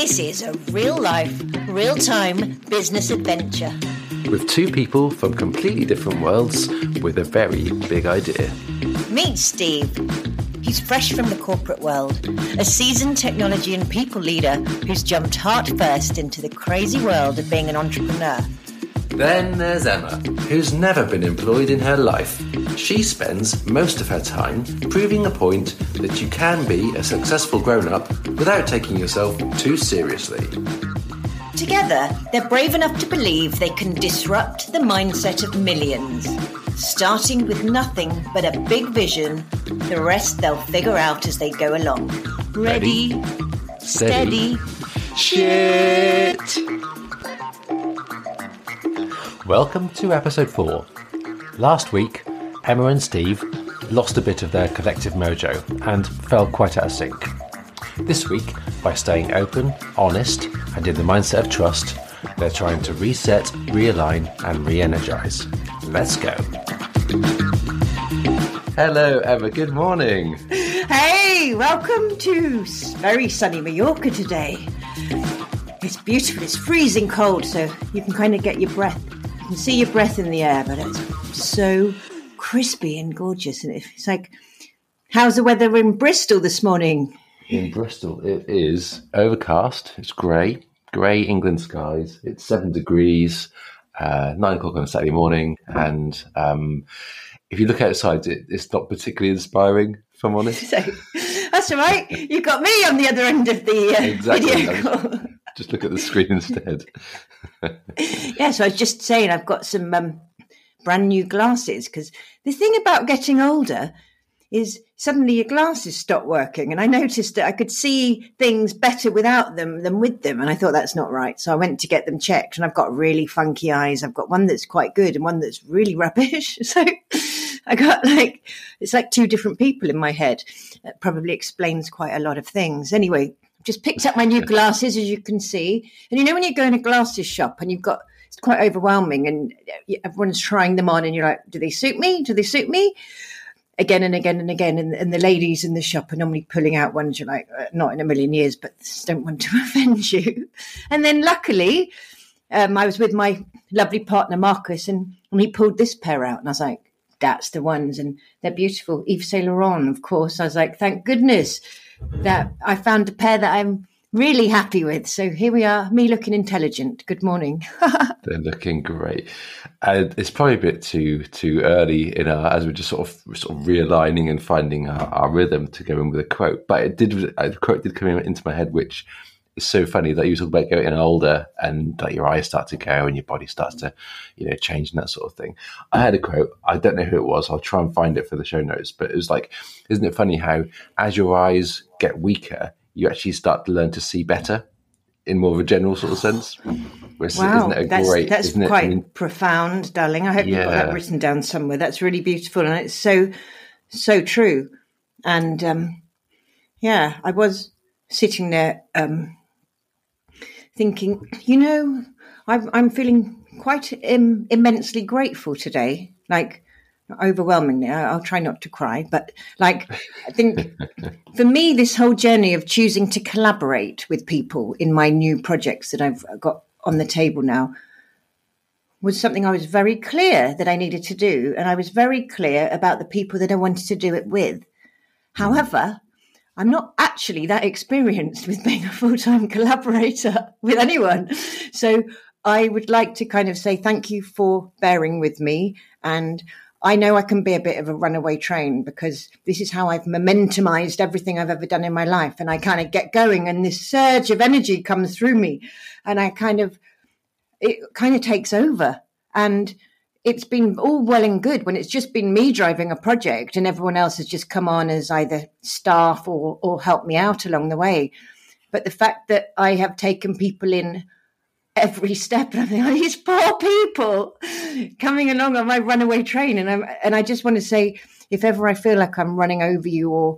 This is a real life, real time business adventure. with two people from completely different worlds with a very big idea. Meet Steve. He's fresh from the corporate world, a seasoned technology and people leader who's jumped heart first into the crazy world of being an entrepreneur. Then there's Emma, who's never been employed in her life. She spends most of her time proving the point that you can be a successful grown up without taking yourself too seriously. Together, they're brave enough to believe they can disrupt the mindset of millions. Starting with nothing but a big vision, the rest they'll figure out as they go along. Ready, steady, Shit! Welcome to episode 4. Last week, Emma and Steve lost a bit of their collective mojo and fell quite out of sync. This week, by staying open, honest, and in the mindset of trust, they're trying to reset, realign, and re energize. Let's go. Hello, Emma. Good morning. Hey, welcome to very sunny Mallorca today. It's beautiful. It's freezing cold, so you can kind of get your breath. Can see your breath in the air, but it's so crispy and gorgeous. And it's like, how's the weather in Bristol this morning? In Bristol, it is overcast. It's grey, grey England skies. It's seven degrees, uh, nine o'clock on a Saturday morning, and um, if you look outside, it, it's not particularly inspiring. If I'm honest, So that's all right. You've got me on the other end of the uh, Exactly. video call. Just look at the screen instead. Yeah, so I was just saying I've got some um, brand new glasses because the thing about getting older is suddenly your glasses stop working. And I noticed that I could see things better without them than with them. And I thought that's not right. So I went to get them checked and I've got really funky eyes. I've got one that's quite good and one that's really rubbish. So I got like, it's like two different people in my head. That probably explains quite a lot of things. Anyway, just picked up my new glasses, as you can see. And you know, when you go in a glasses shop and you've got, it's quite overwhelming and everyone's trying them on and you're like, do they suit me? Do they suit me? Again and again and again. And, and the ladies in the shop are normally pulling out ones you're like, uh, not in a million years, but don't want to offend you. And then luckily, um, I was with my lovely partner, Marcus, and, and he pulled this pair out. And I was like, that's the ones. And they're beautiful. Yves Saint Laurent, of course. I was like, thank goodness that I found a pair that I'm really happy with. So here we are, me looking intelligent. Good morning. They're looking great. And it's probably a bit too too early in our as we're just sort of sort of realigning and finding our, our rhythm to go in with a quote. But it did a quote did come in, into my head, which is so funny that you talk about getting older and that your eyes start to go and your body starts to you know change and that sort of thing. I had a quote. I don't know who it was. I'll try and find it for the show notes. But it was like, isn't it funny how as your eyes get weaker, you actually start to learn to see better in more of a general sort of sense. Whereas, Wow, isn't it a that's great? that's quite I mean, profound, darling. I hope you've got that written down somewhere. That's really beautiful, and it's so so true. And um, yeah, I was sitting there um, thinking, you know, I'm, I'm feeling quite Im- immensely grateful today. Like overwhelmingly, I- I'll try not to cry, but like I think for me, this whole journey of choosing to collaborate with people in my new projects that I've got on the table now was something I was very clear that I needed to do. And I was very clear about the people that I wanted to do it with. Mm. However, I'm not actually that experienced with being a full time collaborator with anyone. So I would like to kind of say thank you for bearing with me. And I know I can be a bit of a runaway train because this is how I've momentumized everything I've ever done in my life. And I kind of get going and this surge of energy comes through me. And I kind of, it kind of takes over. And it's been all well and good when it's just been me driving a project and everyone else has just come on as either staff or, or help me out along the way. But the fact that I have taken people in every step and I'm thinking, oh, these poor people coming along on my runaway train. And I'm and I just want to say, if ever I feel like I'm running over you or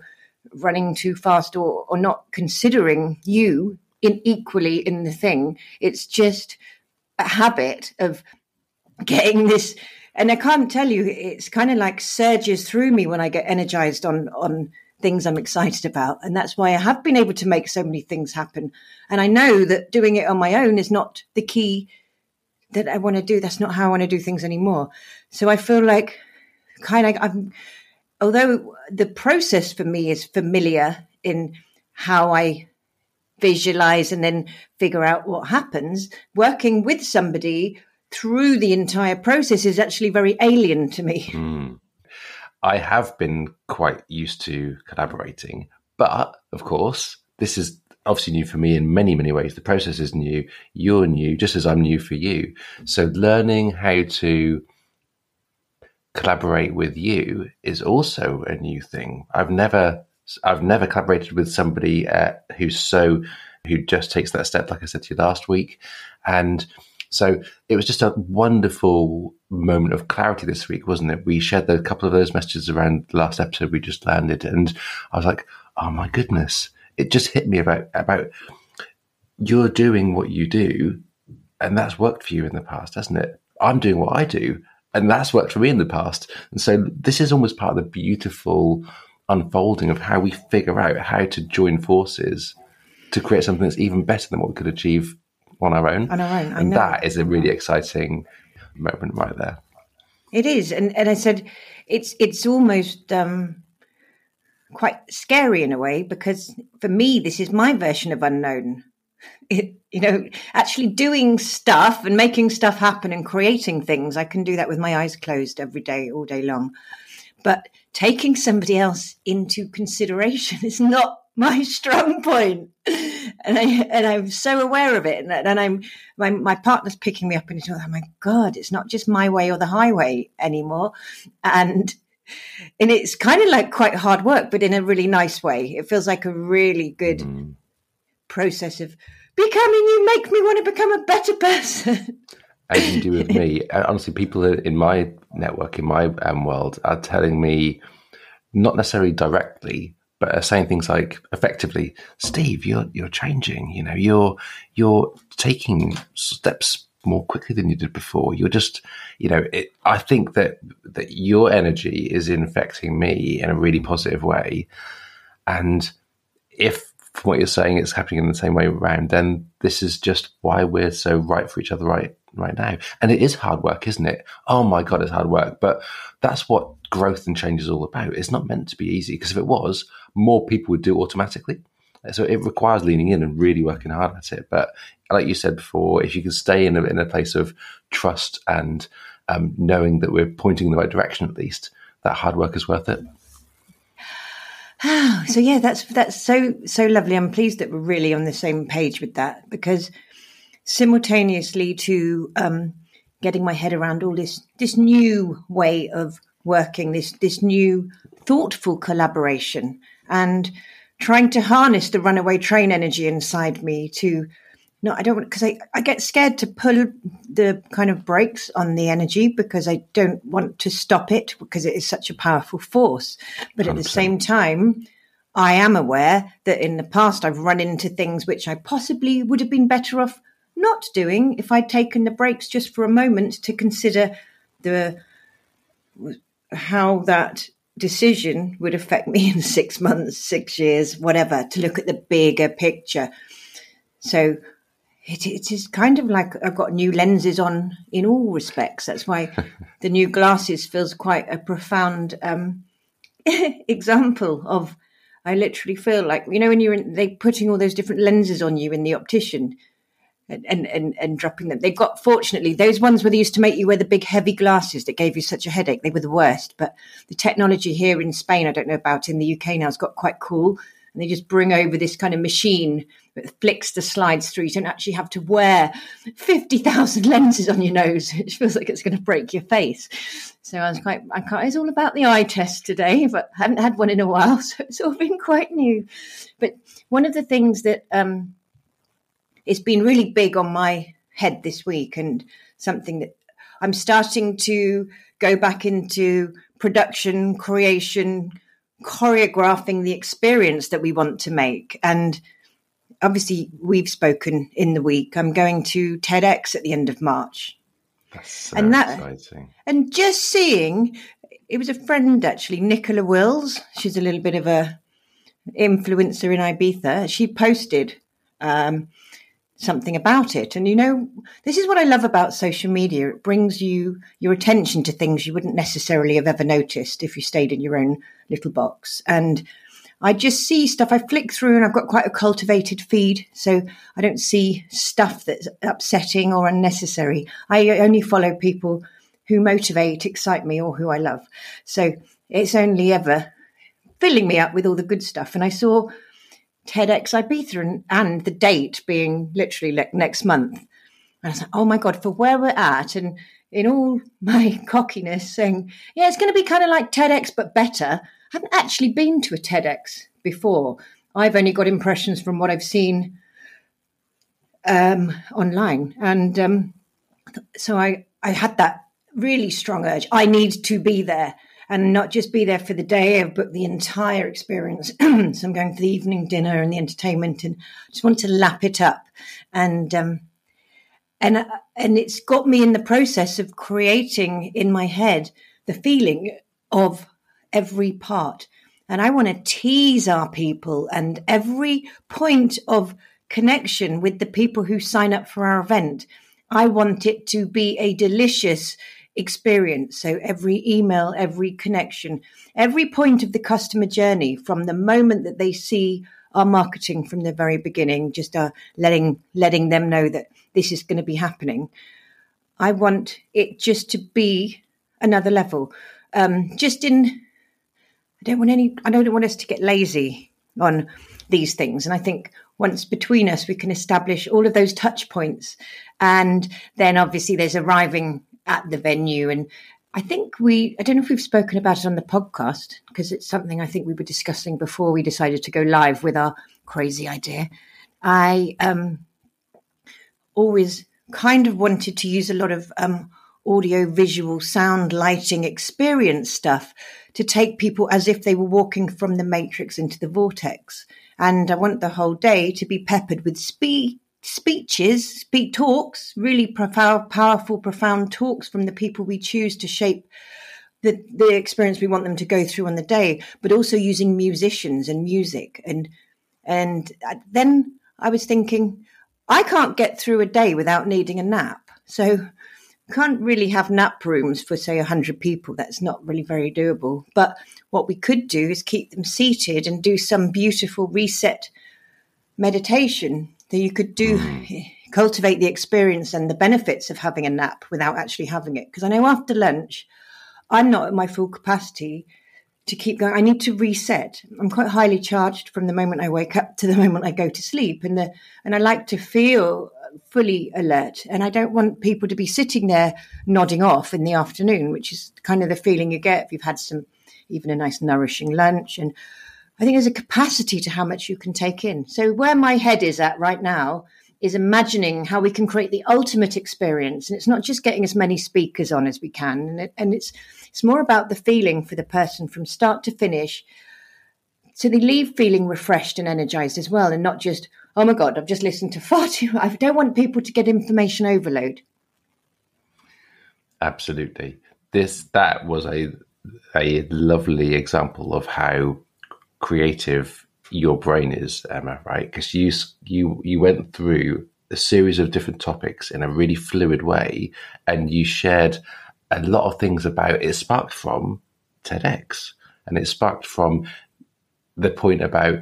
running too fast or, or not considering you in equally in the thing, it's just a habit of getting this and I can't tell you it's kind of like surges through me when I get energized on on things I'm excited about. And that's why I have been able to make so many things happen. And I know that doing it on my own is not the key that I want to do. That's not how I want to do things anymore. So I feel like kind of I'm, although the process for me is familiar in how I visualize and then figure out what happens, working with somebody through the entire process is actually very alien to me. Mm. I have been quite used to collaborating, but of course, this is obviously new for me in many, many ways. The process is new. You're new, just as I'm new for you. So learning how to collaborate with you is also a new thing. I've never, I've never collaborated with somebody uh, who's so, who just takes that step, like I said to you last week. And so it was just a wonderful moment of clarity this week, wasn't it? We shared a couple of those messages around the last episode we just landed, and I was like, "Oh my goodness!" It just hit me about about you're doing what you do, and that's worked for you in the past, hasn't it? I'm doing what I do, and that's worked for me in the past. And so this is almost part of the beautiful unfolding of how we figure out how to join forces to create something that's even better than what we could achieve on our own. On our own, I and that is a really exciting moment right there. It is, and and I said it's it's almost um, quite scary in a way because for me this is my version of unknown. It, you know, actually doing stuff and making stuff happen and creating things. I can do that with my eyes closed every day, all day long. But taking somebody else into consideration is not my strong point. And I and I'm so aware of it. And, and I'm my my partner's picking me up and he's like, oh my God, it's not just my way or the highway anymore. And and it's kind of like quite hard work, but in a really nice way. It feels like a really good Mm. process of becoming you make me want to become a better person. as you do with me. Honestly, people in my network, in my um, world, are telling me, not necessarily directly, but are saying things like, effectively, Steve, you're you're changing. You know, you're you're taking steps more quickly than you did before. You're just, you know, it, I think that that your energy is infecting me in a really positive way, and if from what you're saying it's happening in the same way around, then this is just why we're so right for each other right right now. And it is hard work, isn't it? Oh my god, it's hard work. But that's what growth and change is all about. It's not meant to be easy because if it was, more people would do automatically. So it requires leaning in and really working hard at it. But like you said before, if you can stay in a, in a place of trust and um, knowing that we're pointing in the right direction, at least that hard work is worth it. so yeah, that's that's so so lovely. I'm pleased that we're really on the same page with that because simultaneously to um, getting my head around all this this new way of working, this this new thoughtful collaboration, and trying to harness the runaway train energy inside me to no, I don't want because I, I get scared to pull the kind of brakes on the energy because I don't want to stop it because it is such a powerful force. But at the same time, I am aware that in the past I've run into things which I possibly would have been better off not doing if I'd taken the brakes just for a moment to consider the how that decision would affect me in six months, six years, whatever, to look at the bigger picture. So it, it is kind of like I've got new lenses on in all respects. That's why the new glasses feels quite a profound um, example of. I literally feel like you know when you're in, they putting all those different lenses on you in the optician, and, and and dropping them. They got fortunately those ones where they used to make you wear the big heavy glasses that gave you such a headache. They were the worst. But the technology here in Spain, I don't know about in the UK now, has got quite cool. And they just bring over this kind of machine that flicks the slides through. You don't actually have to wear fifty thousand lenses on your nose, which feels like it's going to break your face. So I was quite, I can't, it's all about the eye test today, but I haven't had one in a while, so it's all been quite new. But one of the things that um, it's been really big on my head this week and something that I'm starting to go back into production, creation, choreographing the experience that we want to make. And obviously, we've spoken in the week. I'm going to TEDx at the end of March. That's so And that- exciting. And just seeing, it was a friend actually, Nicola Wills. She's a little bit of a influencer in Ibiza, she posted um, something about it. And you know, this is what I love about social media. It brings you your attention to things you wouldn't necessarily have ever noticed if you stayed in your own little box. And I just see stuff. I flick through and I've got quite a cultivated feed. So I don't see stuff that's upsetting or unnecessary. I only follow people who motivate, excite me, or who I love. So it's only ever filling me up with all the good stuff. And I saw TEDx Ibiza and, and the date being literally like next month. And I was like, oh my God, for where we're at, and in all my cockiness, saying, yeah, it's going to be kind of like TEDx, but better. I haven't actually been to a TEDx before. I've only got impressions from what I've seen um, online. And um, so I, I had that really strong urge. I need to be there and not just be there for the day. Booked the entire experience. so I'm going for the evening dinner and the entertainment, and just want to lap it up. And um, and and it's got me in the process of creating in my head the feeling of every part. And I want to tease our people and every point of connection with the people who sign up for our event. I want it to be a delicious experience. So every email, every connection, every point of the customer journey from the moment that they see our marketing from the very beginning, just uh, letting letting them know that this is going to be happening. I want it just to be another level. Um, just in, I don't want any. I don't want us to get lazy on these things, and I think once between us we can establish all of those touch points, and then obviously there's arriving at the venue. And I think we, I don't know if we've spoken about it on the podcast because it's something I think we were discussing before we decided to go live with our crazy idea. I um, always kind of wanted to use a lot of um, audio, visual, sound, lighting, experience stuff to take people as if they were walking from the matrix into the vortex. And I want the whole day to be peppered with speed, speeches, speak talks, really profound, powerful, profound talks from the people we choose to shape the, the experience we want them to go through on the day, but also using musicians and music. And, and uh, then I was thinking, I can't get through a day without needing a nap. So can't really have nap rooms for say 100 people that's not really very doable but what we could do is keep them seated and do some beautiful reset meditation that you could do mm. cultivate the experience and the benefits of having a nap without actually having it. Because I know after lunch, I'm not at my full capacity to keep going. I need to reset. I'm quite highly charged from the moment I wake up to the moment I go to sleep, and the and I like to feel fully alert. And I don't want people to be sitting there nodding off in the afternoon, which is kind of the feeling you get if you've had some even a nice nourishing lunch and I think there's a capacity to how much you can take in. So where my head is at right now is imagining how we can create the ultimate experience, and it's not just getting as many speakers on as we can, and, it, and it's it's more about the feeling for the person from start to finish, so they leave feeling refreshed and energized as well, and not just oh my god, I've just listened to far too. I don't want people to get information overload. Absolutely, this that was a a lovely example of how creative your brain is, Emma, right? Because you you you went through a series of different topics in a really fluid way, and you shared a lot of things about it. Sparked from TEDx, and it sparked from the point about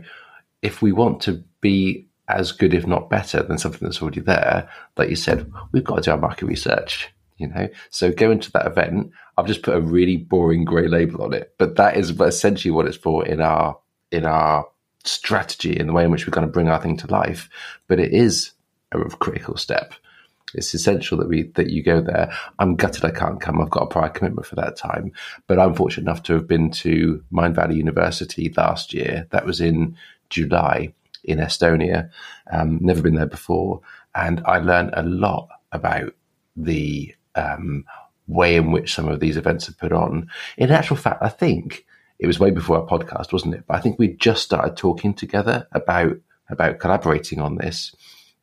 if we want to be as good, if not better, than something that's already there. Like you said, we've got to do our market research. You know, so going to that event, I've just put a really boring grey label on it, but that is essentially what it's for in our in our strategy in the way in which we're going to bring our thing to life. But it is a critical step. It's essential that we that you go there. I'm gutted I can't come. I've got a prior commitment for that time. But I'm fortunate enough to have been to Mindvalley University last year. That was in July in Estonia. Um, never been there before, and I learned a lot about the um, way in which some of these events are put on. In actual fact, I think it was way before our podcast, wasn't it? But I think we just started talking together about about collaborating on this,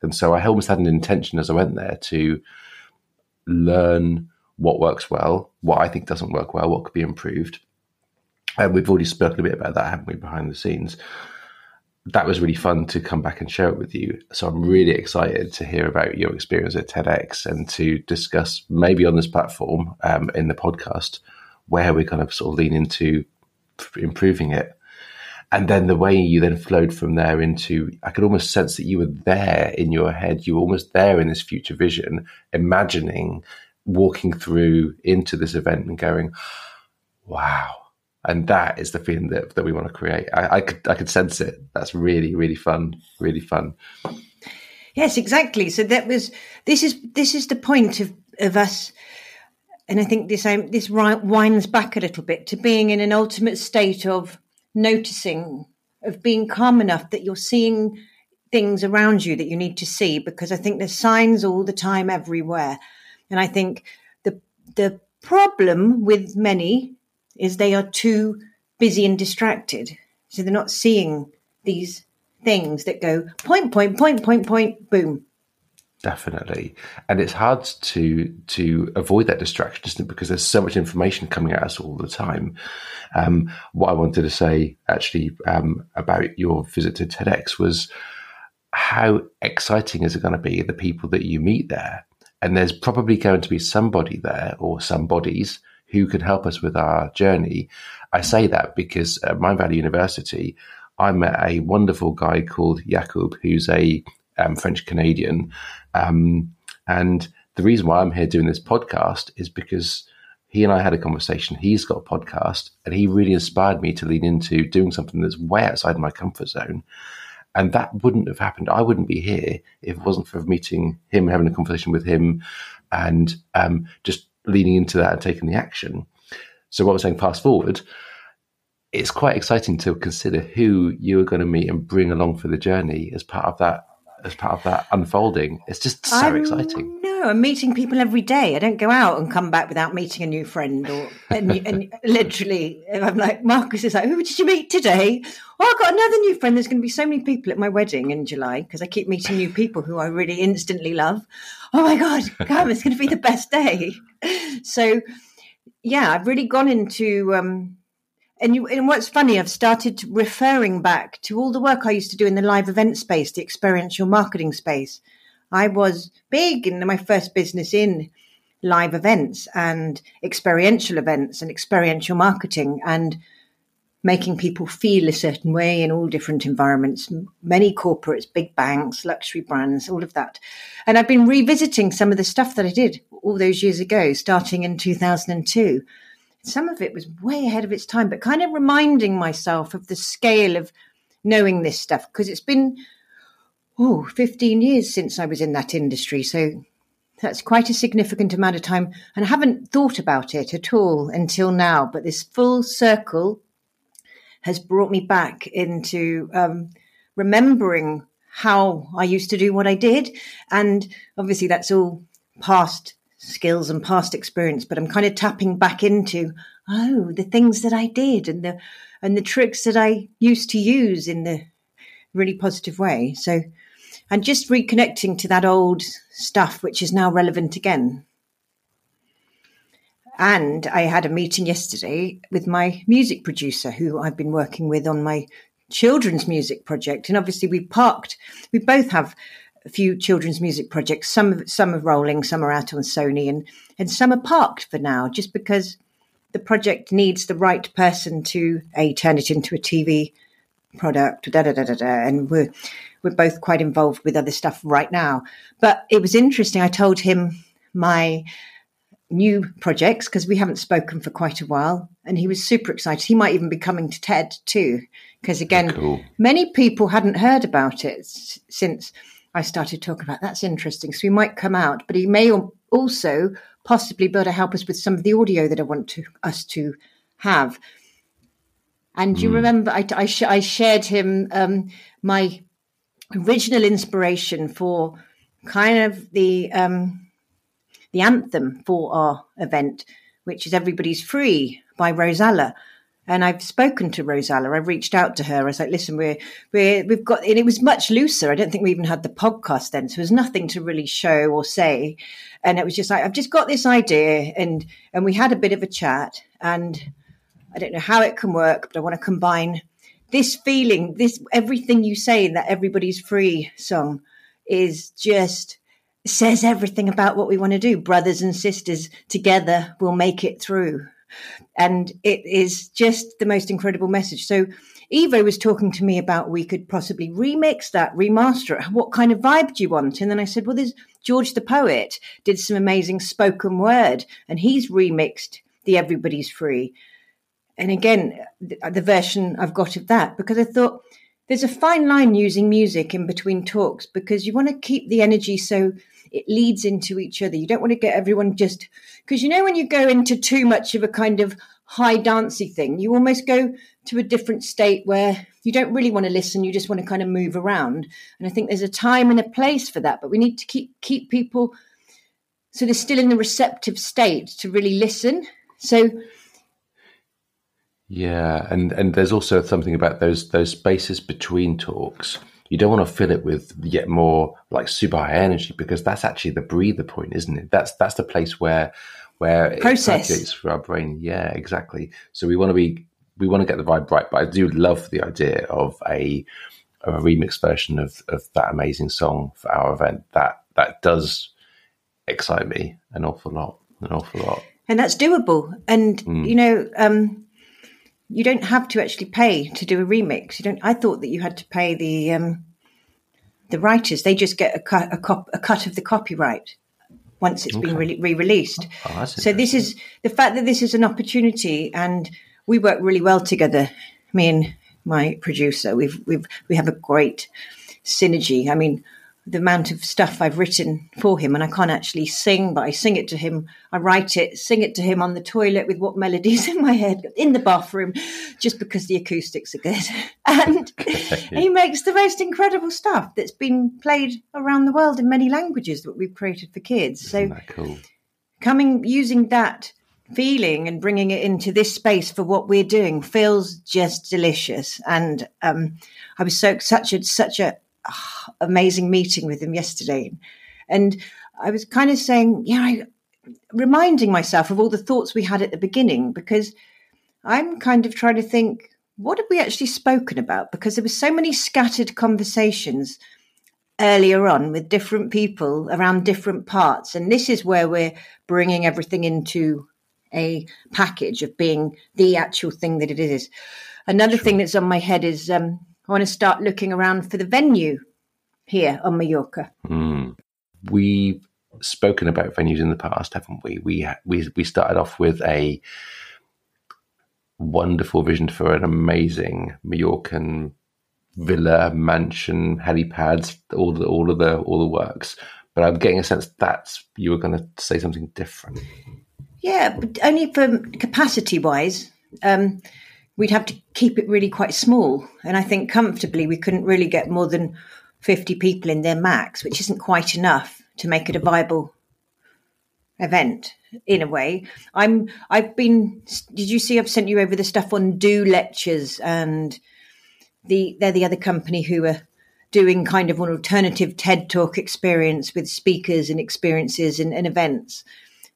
and so I almost had an intention as I went there to learn what works well, what I think doesn't work well, what could be improved. And we've already spoken a bit about that, haven't we, behind the scenes? that was really fun to come back and share it with you. So I'm really excited to hear about your experience at TEDx and to discuss maybe on this platform um, in the podcast where we kind of sort of lean into improving it. And then the way you then flowed from there into, I could almost sense that you were there in your head. You were almost there in this future vision, imagining walking through into this event and going, wow, and that is the feeling that, that we want to create. I, I could I could sense it. That's really really fun, really fun. Yes, exactly. So that was this is this is the point of of us, and I think this um, this winds back a little bit to being in an ultimate state of noticing, of being calm enough that you're seeing things around you that you need to see because I think there's signs all the time everywhere, and I think the the problem with many is they are too busy and distracted. So they're not seeing these things that go point, point, point, point, point, boom. Definitely, and it's hard to to avoid that distraction, isn't it? Because there's so much information coming at us all the time. Um, what I wanted to say actually um, about your visit to TEDx was how exciting is it going to be the people that you meet there, and there's probably going to be somebody there or some bodies who can help us with our journey. I say that because at Mindvalley University, I met a wonderful guy called Jakub, who's a um, French Canadian. Um, and the reason why I'm here doing this podcast is because he and I had a conversation. He's got a podcast, and he really inspired me to lean into doing something that's way outside my comfort zone. And that wouldn't have happened. I wouldn't be here if it wasn't for meeting him, having a conversation with him, and um, just leaning into that and taking the action. So what we're saying, fast forward, it's quite exciting to consider who you are going to meet and bring along for the journey as part of that as part of that unfolding. It's just so I'm, exciting. No, I'm meeting people every day. I don't go out and come back without meeting a new friend or and, and literally I'm like Marcus is like, who did you meet today? Oh, I've got another new friend. There's going to be so many people at my wedding in July because I keep meeting new people who I really instantly love. Oh my god, come! It's going to be the best day. So, yeah, I've really gone into um, and, you, and what's funny, I've started referring back to all the work I used to do in the live event space, the experiential marketing space. I was big in my first business in live events and experiential events and experiential marketing and making people feel a certain way in all different environments, many corporates, big banks, luxury brands, all of that. And I've been revisiting some of the stuff that I did all those years ago, starting in 2002 some of it was way ahead of its time, but kind of reminding myself of the scale of knowing this stuff because it's been oh 15 years since I was in that industry. So that's quite a significant amount of time. And I haven't thought about it at all until now. But this full circle has brought me back into um, remembering how I used to do what I did. And obviously, that's all past skills and past experience, but I'm kind of tapping back into oh the things that I did and the and the tricks that I used to use in the really positive way. So and just reconnecting to that old stuff which is now relevant again. And I had a meeting yesterday with my music producer who I've been working with on my children's music project. And obviously we parked, we both have a few children's music projects. Some some are rolling, some are out on Sony, and and some are parked for now, just because the project needs the right person to a turn it into a TV product. Da da da da da. And we're we're both quite involved with other stuff right now. But it was interesting. I told him my new projects because we haven't spoken for quite a while and he was super excited he might even be coming to ted too because again cool. many people hadn't heard about it since I started talking about. That's interesting. So he might come out, but he may also possibly be able to help us with some of the audio that I want to us to have. And mm. you hmm. remember, I, I, sh- I shared him um, my original inspiration for kind of the um, the anthem for our event, which is "Everybody's Free" by Rozalla and I've spoken to Rozalla. I've reached out to her. I was like, listen, we're, we're, we've got, and it was much looser. I don't think we even had the podcast then. So there was nothing to really show or say. And it was just like, I've just got this idea. And, and we had a bit of a chat and I don't know how it can work, but I want to combine this feeling, this everything you say in that "Everybody's Free" song is just says everything about what we want to do. Brothers and sisters together will make it through. And it is just the most incredible message. So Evo was talking to me about we could possibly remix that, remaster it. What kind of vibe do you want? And then I said, well, there's George the poet did some amazing spoken word and he's remixed the Everybody's Free. And again, the, the version I've got of that because I thought there's a fine line using music in between talks because you want to keep the energy so it leads into each other. You don't want to get everyone just because you know when you go into too much of a kind of high dancey thing, you almost go to a different state where you don't really want to listen. You just want to kind of move around. And I think there's a time and a place for that, but we need to keep keep people so they're still in the receptive state to really listen. So yeah, and and there's also something about those those spaces between talks. You don't want to fill it with yet more like super high energy because that's actually the breather point, isn't it? That's that's the place where where process it for our brain. Yeah, exactly. So we want to be we want to get the vibe right, but I do love the idea of a of a remix version of of that amazing song for our event. That that does excite me an awful lot, an awful lot. And that's doable. And mm. you know, um, you don't have to actually pay to do a remix. You don't. I thought that you had to pay the um, the writers. They just get a cut a, cop, a cut of the copyright once it's okay. been re released. Oh, so this is the fact that this is an opportunity, and we work really well together. Me and my producer, we've we've we have a great synergy. I mean, the amount of stuff I've written for him, and I can't actually sing, but I sing it to him. I write it, sing it to him on the toilet with what melodies in my head, in the bathroom, just because the acoustics are good. And he makes the most incredible stuff that's been played around the world in many languages that we've created for kids. So, cool? coming using that feeling and bringing it into this space for what we're doing feels just delicious. And um, I was so such a such a amazing meeting with him yesterday. And I was kind of saying, yeah, I, reminding myself of all the thoughts we had at the beginning because I'm kind of trying to think, what have we actually spoken about? Because there were so many scattered conversations earlier on with different people around different parts. And this is where we're bringing everything into a package of being the actual thing that it is. Another thing that's on my head is um, I want to start looking around for the venue here on Mallorca. Mm. We've spoken about venues in the past, haven't we? We we we started off with a wonderful vision for an amazing Mallorcan villa, mansion, helipads, all the all of the all the works. But I'm getting a sense that you were going to say something different. Yeah, but only for capacity wise. Um, we'd have to keep it really quite small. And I think comfortably we couldn't really get more than 50 people in their max, which isn't quite enough to make it a viable event in a way. I'm I've been did you see I've sent you over the stuff on do lectures and the they're the other company who are doing kind of an alternative TED talk experience with speakers and experiences and, and events.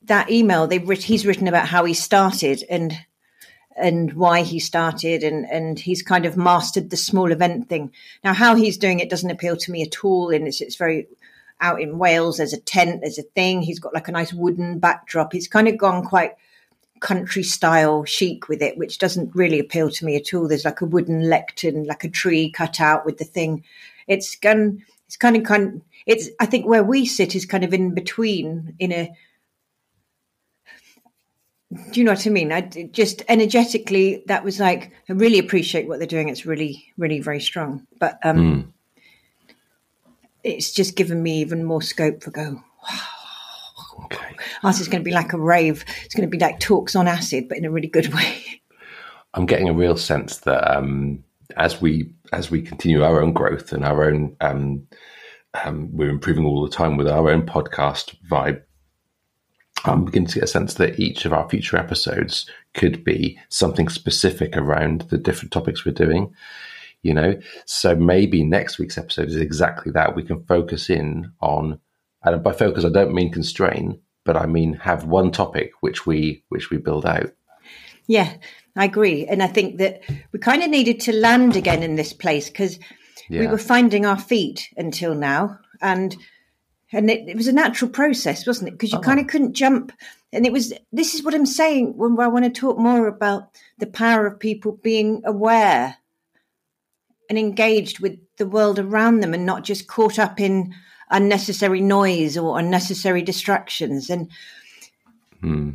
That email they've he's written about how he started and and why he started and and he's kind of mastered the small event thing. Now how he's doing it doesn't appeal to me at all and it's, it's very out in wales there's a tent there's a thing he's got like a nice wooden backdrop. He's kind of gone quite country style chic with it which doesn't really appeal to me at all. There's like a wooden lectern like a tree cut out with the thing. It's gone it's kind of kind of, it's i think where we sit is kind of in between in a do you know what I mean? I just energetically, that was like, I really appreciate what they're doing. It's really, really very strong. But um, mm. it's just given me even more scope for go, wow. Okay. Ours is going to be like a rave. It's going to be like talks on acid, but in a really good way. I'm getting a real sense that um, as we as we continue our own growth and our own, um, um we're improving all the time with our own podcast vibe I'm beginning to get a sense that each of our future episodes could be something specific around the different topics we're doing. You know, so maybe next week's episode is exactly that. We can focus in on, and by focus, I don't mean constrain, but I mean have one topic which we which we build out. Yeah, I agree. And I think that we kind of needed to land again in this place because yeah. we were finding our feet until now. And and it, it was a natural process, wasn't it? Because you oh. kind of couldn't jump. And it was this is what I'm saying when I want to talk more about the power of people being aware and engaged with the world around them and not just caught up in unnecessary noise or unnecessary distractions. And hmm.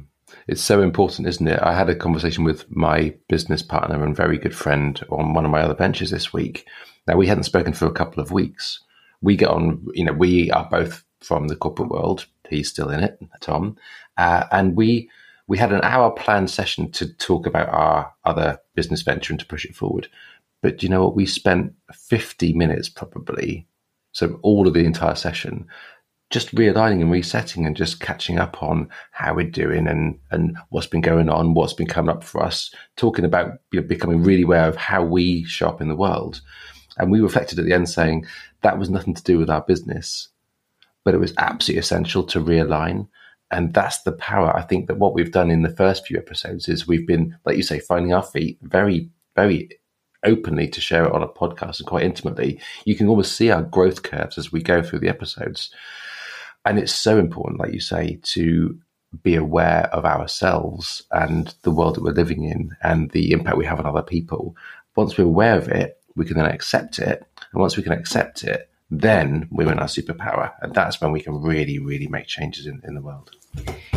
it's so important, isn't it? I had a conversation with my business partner and very good friend on one of my other ventures this week. Now, we hadn't spoken for a couple of weeks. We get on, you know, we are both from the corporate world. He's still in it, Tom. Uh, and we we had an hour planned session to talk about our other business venture and to push it forward. But you know what? We spent 50 minutes probably, so all of the entire session, just realigning and resetting and just catching up on how we're doing and, and what's been going on, what's been coming up for us, talking about you know, becoming really aware of how we show up in the world. And we reflected at the end saying that was nothing to do with our business, but it was absolutely essential to realign. And that's the power. I think that what we've done in the first few episodes is we've been, like you say, finding our feet very, very openly to share it on a podcast and quite intimately, you can almost see our growth curves as we go through the episodes. And it's so important, like you say, to be aware of ourselves and the world that we're living in and the impact we have on other people. Once we're aware of it, we can then accept it. And once we can accept it, then we're in our superpower. And that's when we can really, really make changes in, in the world.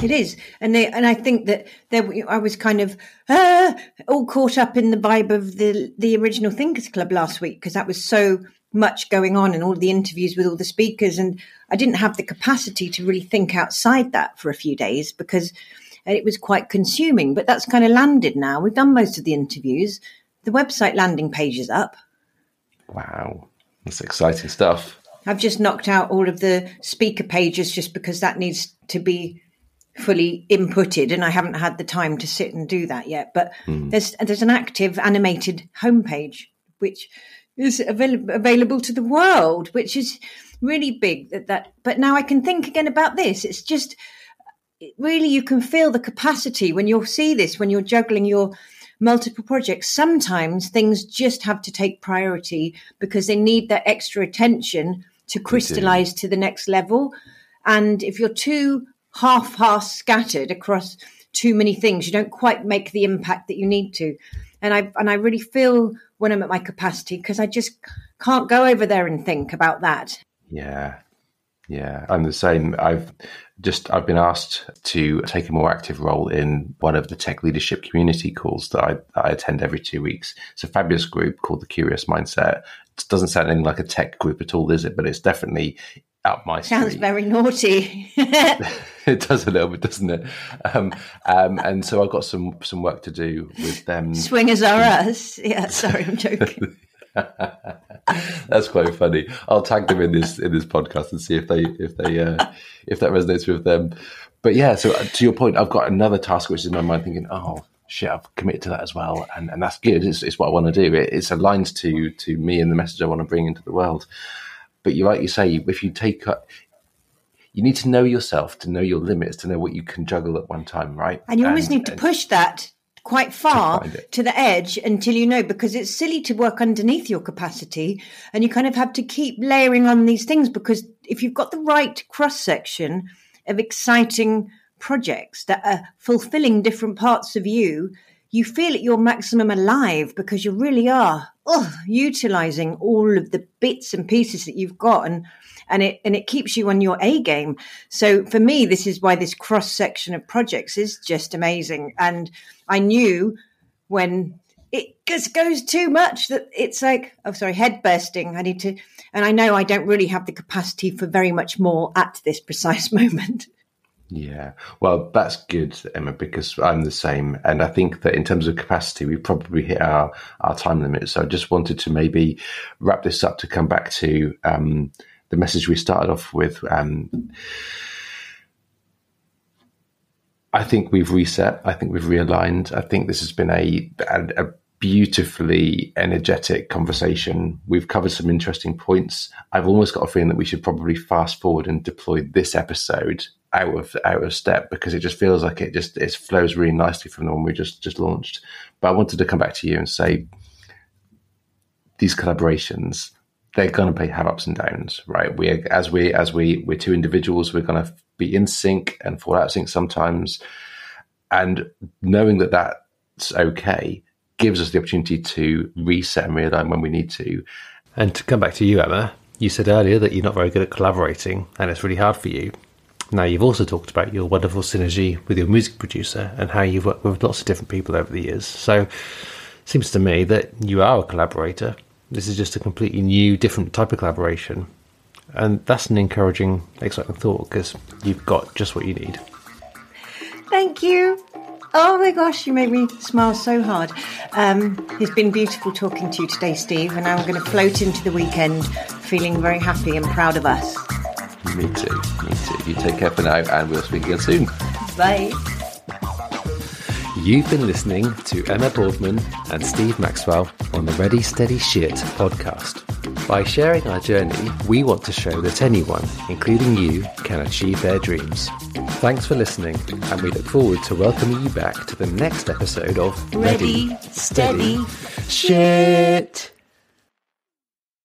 It is, and they, and I think that there, I was kind of uh, all caught up in the vibe of the the original Thinkers Club last week because that was so much going on and all the interviews with all the speakers, and I didn't have the capacity to really think outside that for a few days because it was quite consuming. But that's kind of landed now. We've done most of the interviews. The website landing page is up. Wow, that's exciting stuff. I've just knocked out all of the speaker pages just because that needs to be fully inputted and I haven't had the time to sit and do that yet. But mm. there's there's an active animated homepage which is avail- available to the world, which is really big. That, that but now I can think again about this. It's just really you can feel the capacity when you see this when you're juggling your multiple projects. Sometimes things just have to take priority because they need that extra attention to crystallize to the next level. And if you're too half half scattered across too many things, you don't quite make the impact that you need to. And I and I really feel when I'm at my capacity because I just can't go over there and think about that. Yeah. Yeah, I'm the same. I've just I've been asked to take a more active role in one of the tech leadership community calls that I, that I attend every two weeks. It's a fabulous group called the Curious Mindset. It doesn't sound anything like a tech group at all, is it? But it's definitely up my Sounds very naughty. it does a little bit, doesn't it? Um, um, and so I've got some some work to do with them. Swingers are us. Yeah, sorry, I'm joking. That's quite funny. I'll tag them in this in this podcast and see if they if they uh, if that resonates with them. But yeah, so uh, to your point, I've got another task which is in my mind thinking, oh shit, I've committed to that as well, and and that's good. It's, it's what I want to do. It, it's aligned to to me and the message I want to bring into the world. But you like you say, if you take up, you need to know yourself to know your limits to know what you can juggle at one time right and you always and, need to push that quite far to, to, the edge until you know because it's silly to work underneath your capacity and you kind of have to keep layering on these things because if you've got the right cross section of exciting projects that are fulfilling different parts of you you feel at your maximum alive because you really are oh, utilizing all of the bits and pieces that you've got and and it and it keeps you on your A game. So for me, this is why this cross section of projects is just amazing. And I knew when it just goes too much that it's like oh sorry head bursting i need to and i know i don't really have the capacity for very much more at this precise moment yeah, well, that's good, Emma, because I'm the same, and I think that in terms of capacity, we probably hit our our time limit. So I just wanted to maybe wrap this up to come back to um, the message we started off with. Um, I think we've reset. I think we've realigned. I think this has been a, a, a beautifully energetic conversation. We've covered some interesting points. I've almost got a feeling that we should probably fast forward and deploy this episode out of out of step because it just feels like it just it flows really nicely from the one we just just launched. But I wanted to come back to you and say these collaborations they're going to have ups and downs, right? We as we as we we're two individuals, we're going to be in sync and fall out of sync sometimes, and knowing that that's okay gives us the opportunity to reset and realign when we need to. And to come back to you, Emma, you said earlier that you're not very good at collaborating, and it's really hard for you. Now, you've also talked about your wonderful synergy with your music producer and how you've worked with lots of different people over the years. So, it seems to me that you are a collaborator. This is just a completely new, different type of collaboration. And that's an encouraging, exciting thought because you've got just what you need. Thank you. Oh my gosh, you made me smile so hard. Um, it's been beautiful talking to you today, Steve, and now I'm going to float into the weekend feeling very happy and proud of us. Me too. Me too. You take care for now, and we'll speak again soon. Bye. You've been listening to Emma Boardman and Steve Maxwell on the Ready Steady Shift podcast. By sharing our journey, we want to show that anyone, including you, can achieve their dreams. Thanks for listening, and we look forward to welcoming you back to the next episode of Ready, Steady, Shift.